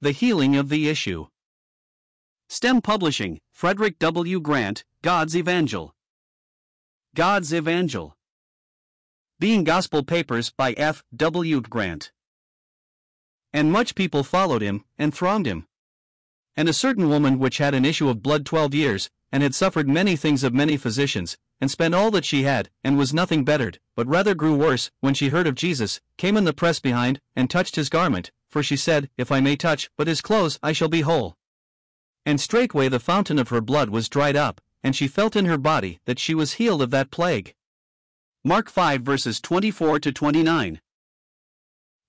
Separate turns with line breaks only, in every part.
The Healing of the Issue. STEM Publishing, Frederick W. Grant, God's Evangel. God's Evangel. Being Gospel Papers by F. W. Grant. And much people followed him, and thronged him. And a certain woman which had an issue of blood twelve years, and had suffered many things of many physicians, and spent all that she had, and was nothing bettered, but rather grew worse, when she heard of Jesus, came in the press behind, and touched his garment, for she said, If I may touch but his clothes, I shall be whole. And straightway the fountain of her blood was dried up, and she felt in her body that she was healed of that plague. Mark 5 verses 24 to 29.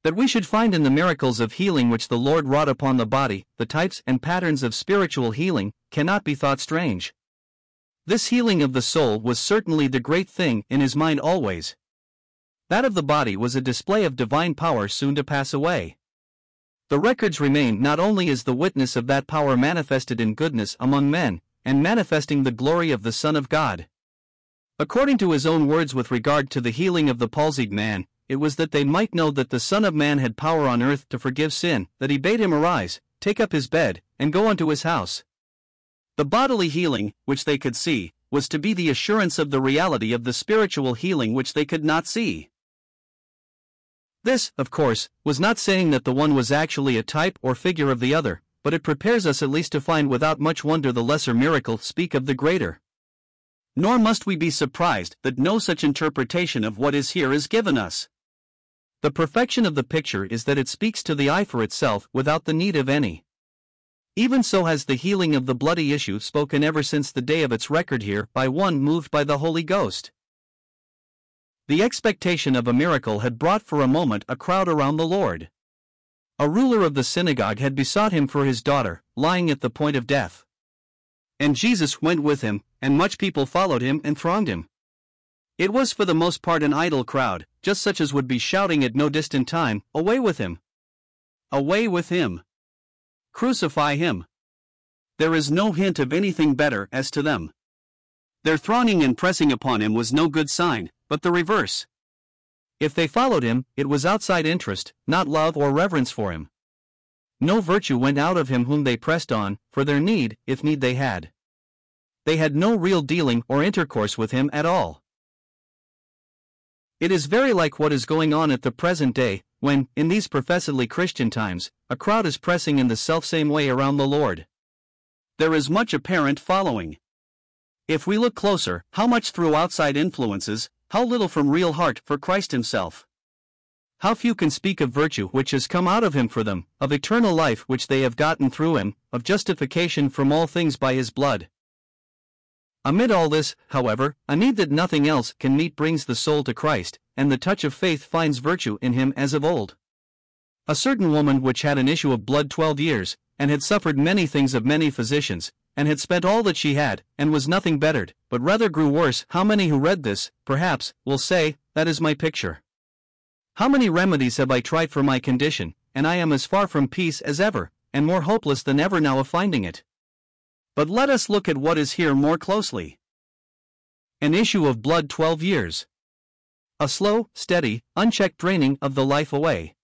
That we should find in the miracles of healing which the Lord wrought upon the body, the types and patterns of spiritual healing, cannot be thought strange. This healing of the soul was certainly the great thing in his mind always. That of the body was a display of divine power soon to pass away. The records remain not only as the witness of that power manifested in goodness among men, and manifesting the glory of the Son of God. According to his own words with regard to the healing of the palsied man, it was that they might know that the Son of Man had power on earth to forgive sin, that he bade him arise, take up his bed, and go unto his house. The bodily healing, which they could see, was to be the assurance of the reality of the spiritual healing which they could not see. This, of course, was not saying that the one was actually a type or figure of the other, but it prepares us at least to find without much wonder the lesser miracle speak of the greater. Nor must we be surprised that no such interpretation of what is here is given us. The perfection of the picture is that it speaks to the eye for itself without the need of any. Even so has the healing of the bloody issue spoken ever since the day of its record here by one moved by the Holy Ghost. The expectation of a miracle had brought for a moment a crowd around the Lord. A ruler of the synagogue had besought him for his daughter, lying at the point of death. And Jesus went with him, and much people followed him and thronged him. It was for the most part an idle crowd, just such as would be shouting at no distant time, Away with him! Away with him! Crucify him! There is no hint of anything better as to them. Their thronging and pressing upon him was no good sign, but the reverse. If they followed him, it was outside interest, not love or reverence for him. No virtue went out of him whom they pressed on, for their need, if need they had. They had no real dealing or intercourse with him at all. It is very like what is going on at the present day, when, in these professedly Christian times, a crowd is pressing in the selfsame way around the Lord. There is much apparent following. If we look closer, how much through outside influences, how little from real heart for Christ Himself. How few can speak of virtue which has come out of Him for them, of eternal life which they have gotten through Him, of justification from all things by His blood. Amid all this, however, a need that nothing else can meet brings the soul to Christ, and the touch of faith finds virtue in Him as of old. A certain woman which had an issue of blood twelve years, and had suffered many things of many physicians, and had spent all that she had, and was nothing bettered, but rather grew worse. How many who read this, perhaps, will say, That is my picture. How many remedies have I tried for my condition, and I am as far from peace as ever, and more hopeless than ever now of finding it. But let us look at what is here more closely. An issue of blood 12 years. A slow, steady, unchecked draining of the life away.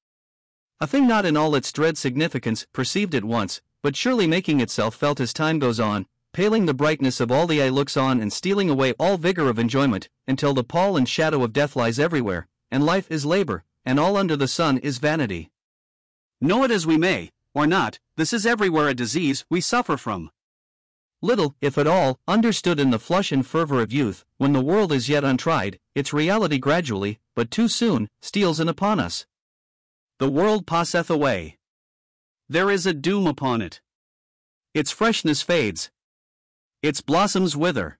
A thing not in all its dread significance perceived at once, but surely making itself felt as time goes on, paling the brightness of all the eye looks on and stealing away all vigor of enjoyment, until the pall and shadow of death lies everywhere, and life is labor, and all under the sun is vanity. Know it as we may, or not, this is everywhere a disease we suffer from. Little, if at all, understood in the flush and fervor of youth, when the world is yet untried, its reality gradually, but too soon, steals in upon us. The world passeth away. There is a doom upon it. Its freshness fades. Its blossoms wither.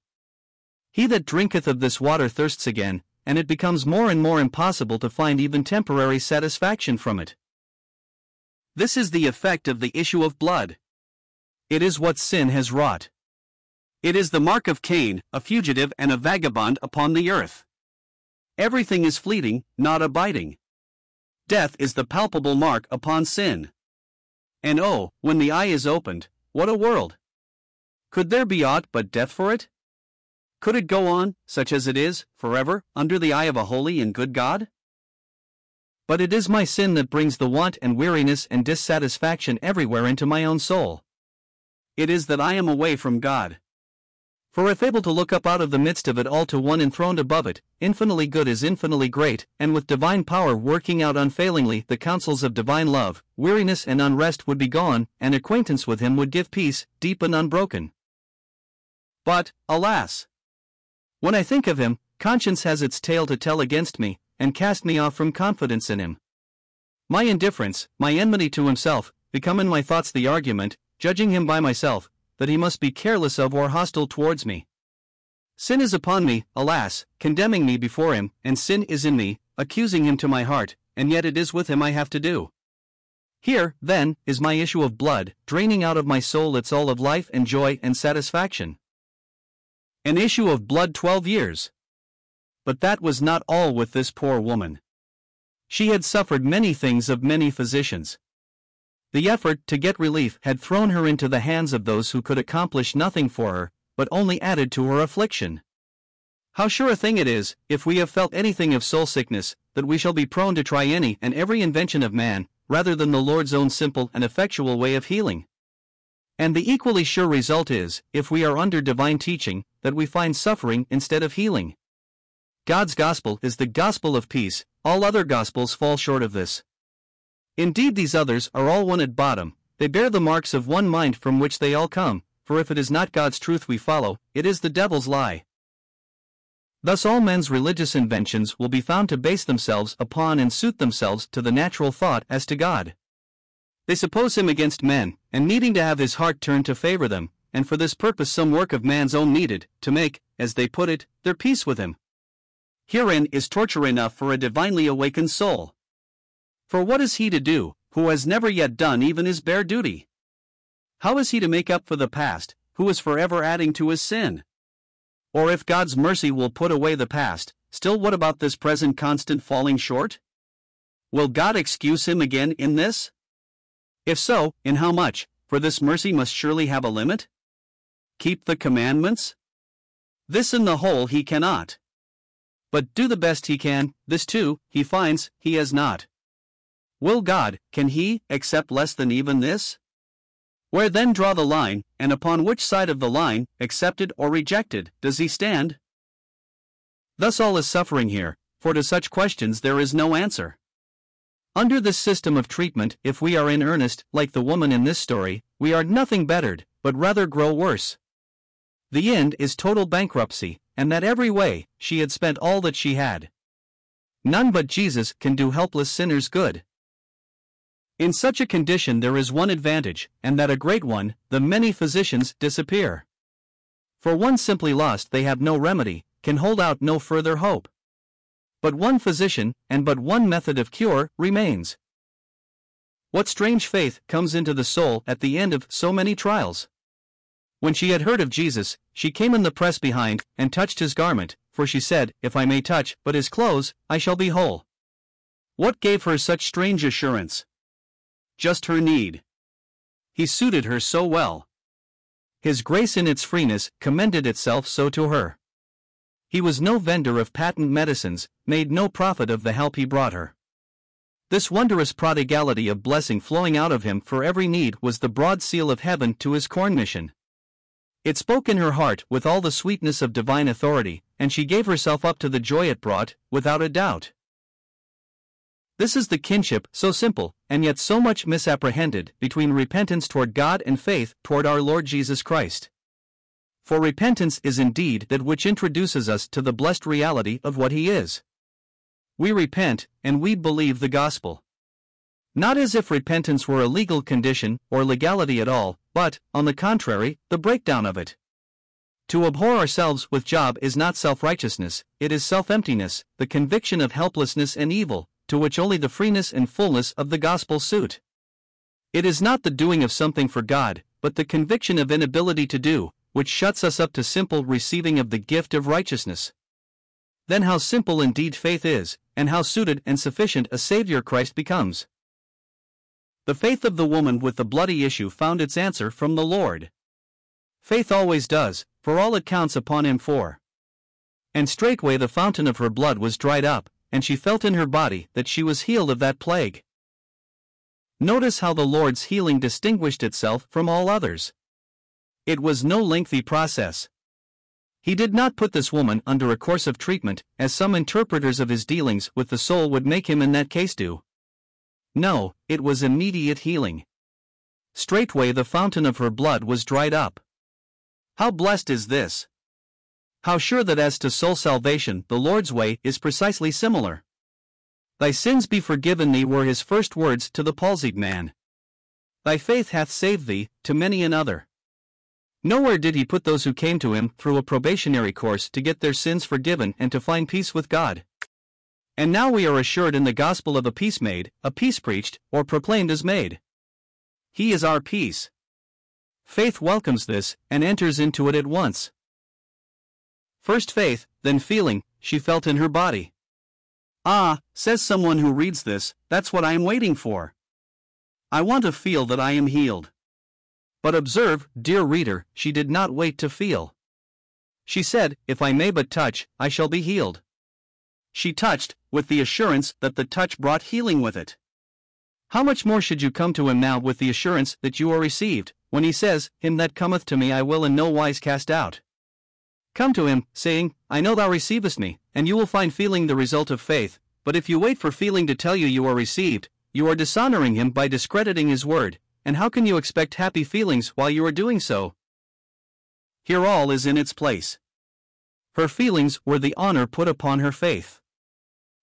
He that drinketh of this water thirsts again, and it becomes more and more impossible to find even temporary satisfaction from it. This is the effect of the issue of blood. It is what sin has wrought. It is the mark of Cain, a fugitive and a vagabond upon the earth. Everything is fleeting, not abiding. Death is the palpable mark upon sin. And oh, when the eye is opened, what a world! Could there be aught but death for it? Could it go on, such as it is, forever, under the eye of a holy and good God? But it is my sin that brings the want and weariness and dissatisfaction everywhere into my own soul. It is that I am away from God. For if able to look up out of the midst of it all to one enthroned above it, infinitely good is infinitely great, and with divine power working out unfailingly the counsels of divine love, weariness and unrest would be gone, and acquaintance with him would give peace, deep and unbroken. But, alas! When I think of him, conscience has its tale to tell against me, and cast me off from confidence in him. My indifference, my enmity to himself, become in my thoughts the argument, judging him by myself, that he must be careless of or hostile towards me. Sin is upon me, alas, condemning me before him, and sin is in me, accusing him to my heart, and yet it is with him I have to do. Here, then, is my issue of blood, draining out of my soul its all of life and joy and satisfaction. An issue of blood twelve years. But that was not all with this poor woman. She had suffered many things of many physicians, the effort to get relief had thrown her into the hands of those who could accomplish nothing for her, but only added to her affliction. How sure a thing it is, if we have felt anything of soul sickness, that we shall be prone to try any and every invention of man, rather than the Lord's own simple and effectual way of healing. And the equally sure result is, if we are under divine teaching, that we find suffering instead of healing. God's gospel is the gospel of peace, all other gospels fall short of this. Indeed, these others are all one at bottom, they bear the marks of one mind from which they all come, for if it is not God's truth we follow, it is the devil's lie. Thus, all men's religious inventions will be found to base themselves upon and suit themselves to the natural thought as to God. They suppose him against men, and needing to have his heart turned to favor them, and for this purpose some work of man's own needed, to make, as they put it, their peace with him. Herein is torture enough for a divinely awakened soul. For what is he to do, who has never yet done even his bare duty? How is he to make up for the past, who is forever adding to his sin? Or if God's mercy will put away the past, still what about this present constant falling short? Will God excuse him again in this? If so, in how much, for this mercy must surely have a limit? Keep the commandments? This in the whole he cannot. But do the best he can, this too, he finds, he has not. Will God, can He, accept less than even this? Where then draw the line, and upon which side of the line, accepted or rejected, does He stand? Thus all is suffering here, for to such questions there is no answer. Under this system of treatment, if we are in earnest, like the woman in this story, we are nothing bettered, but rather grow worse. The end is total bankruptcy, and that every way, she had spent all that she had. None but Jesus can do helpless sinners good. In such a condition, there is one advantage, and that a great one the many physicians disappear. For one simply lost, they have no remedy, can hold out no further hope. But one physician, and but one method of cure, remains. What strange faith comes into the soul at the end of so many trials? When she had heard of Jesus, she came in the press behind, and touched his garment, for she said, If I may touch but his clothes, I shall be whole. What gave her such strange assurance? Just her need. He suited her so well. His grace in its freeness commended itself so to her. He was no vendor of patent medicines, made no profit of the help he brought her. This wondrous prodigality of blessing flowing out of him for every need was the broad seal of heaven to his corn mission. It spoke in her heart with all the sweetness of divine authority, and she gave herself up to the joy it brought, without a doubt. This is the kinship, so simple, and yet so much misapprehended, between repentance toward God and faith toward our Lord Jesus Christ. For repentance is indeed that which introduces us to the blessed reality of what He is. We repent, and we believe the gospel. Not as if repentance were a legal condition or legality at all, but, on the contrary, the breakdown of it. To abhor ourselves with Job is not self righteousness, it is self emptiness, the conviction of helplessness and evil, to which only the freeness and fullness of the gospel suit. It is not the doing of something for God, but the conviction of inability to do, which shuts us up to simple receiving of the gift of righteousness. Then, how simple indeed faith is, and how suited and sufficient a Saviour Christ becomes. The faith of the woman with the bloody issue found its answer from the Lord. Faith always does, for all it counts upon Him for. And straightway the fountain of her blood was dried up, and she felt in her body that she was healed of that plague. Notice how the Lord's healing distinguished itself from all others. It was no lengthy process. He did not put this woman under a course of treatment, as some interpreters of his dealings with the soul would make him in that case do. No, it was immediate healing. Straightway the fountain of her blood was dried up. How blessed is this! How sure that as to soul salvation the Lord's way is precisely similar. Thy sins be forgiven thee were his first words to the palsied man. Thy faith hath saved thee, to many another. Nowhere did he put those who came to him through a probationary course to get their sins forgiven and to find peace with God. And now we are assured in the gospel of a peace made, a peace preached, or proclaimed as made. He is our peace. Faith welcomes this and enters into it at once. First faith, then feeling, she felt in her body. Ah, says someone who reads this, that's what I am waiting for. I want to feel that I am healed. But observe, dear reader, she did not wait to feel. She said, If I may but touch, I shall be healed. She touched, with the assurance that the touch brought healing with it. How much more should you come to him now with the assurance that you are received, when he says, Him that cometh to me I will in no wise cast out? Come to him, saying, I know thou receivest me, and you will find feeling the result of faith. But if you wait for feeling to tell you you are received, you are dishonoring him by discrediting his word, and how can you expect happy feelings while you are doing so? Here all is in its place. Her feelings were the honor put upon her faith.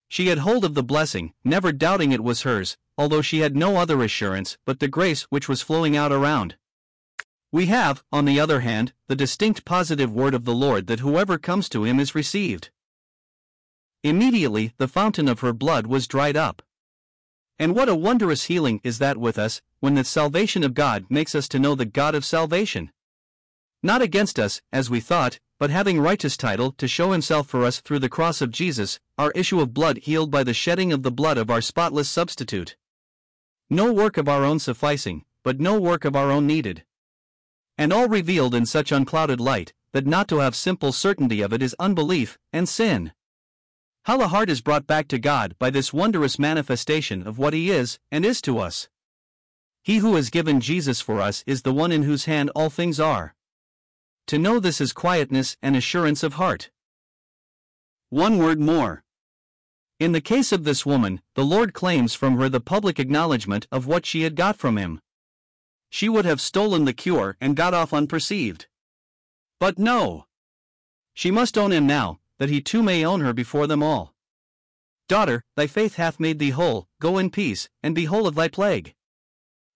She had hold of the blessing, never doubting it was hers, although she had no other assurance but the grace which was flowing out around. We have, on the other hand, the distinct positive word of the Lord that whoever comes to him is received. Immediately the fountain of her blood was dried up. And what a wondrous healing is that with us, when the salvation of God makes us to know the God of salvation. Not against us, as we thought, but having righteous title to show himself for us through the cross of Jesus, our issue of blood healed by the shedding of the blood of our spotless substitute. No work of our own sufficing, but no work of our own needed and all revealed in such unclouded light, that not to have simple certainty of it is unbelief and sin. How the heart is brought back to God by this wondrous manifestation of what He is and is to us. He who has given Jesus for us is the one in whose hand all things are. To know this is quietness and assurance of heart. One word more. In the case of this woman, the Lord claims from her the public acknowledgement of what she had got from him she would have stolen the cure and got off unperceived. But no! She must own him now, that he too may own her before them all. Daughter, thy faith hath made thee whole, go in peace, and be whole of thy plague.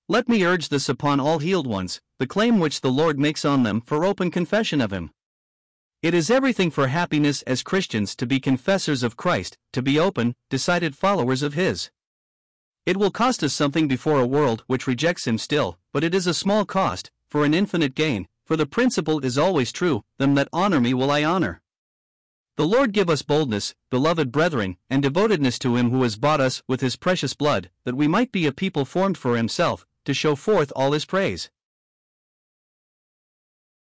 Let me urge this upon all healed ones, the claim which the Lord makes on them for open confession of Him. It is everything for happiness as Christians to be confessors of Christ, to be open, decided followers of His. It will cost us something before a world which rejects him still, but it is a small cost, for an infinite gain, for the principle is always true them that honor me will I honor. The Lord give us boldness, beloved brethren, and devotedness to him who has bought us with his precious blood, that we might be a people formed for himself, to show forth all his praise.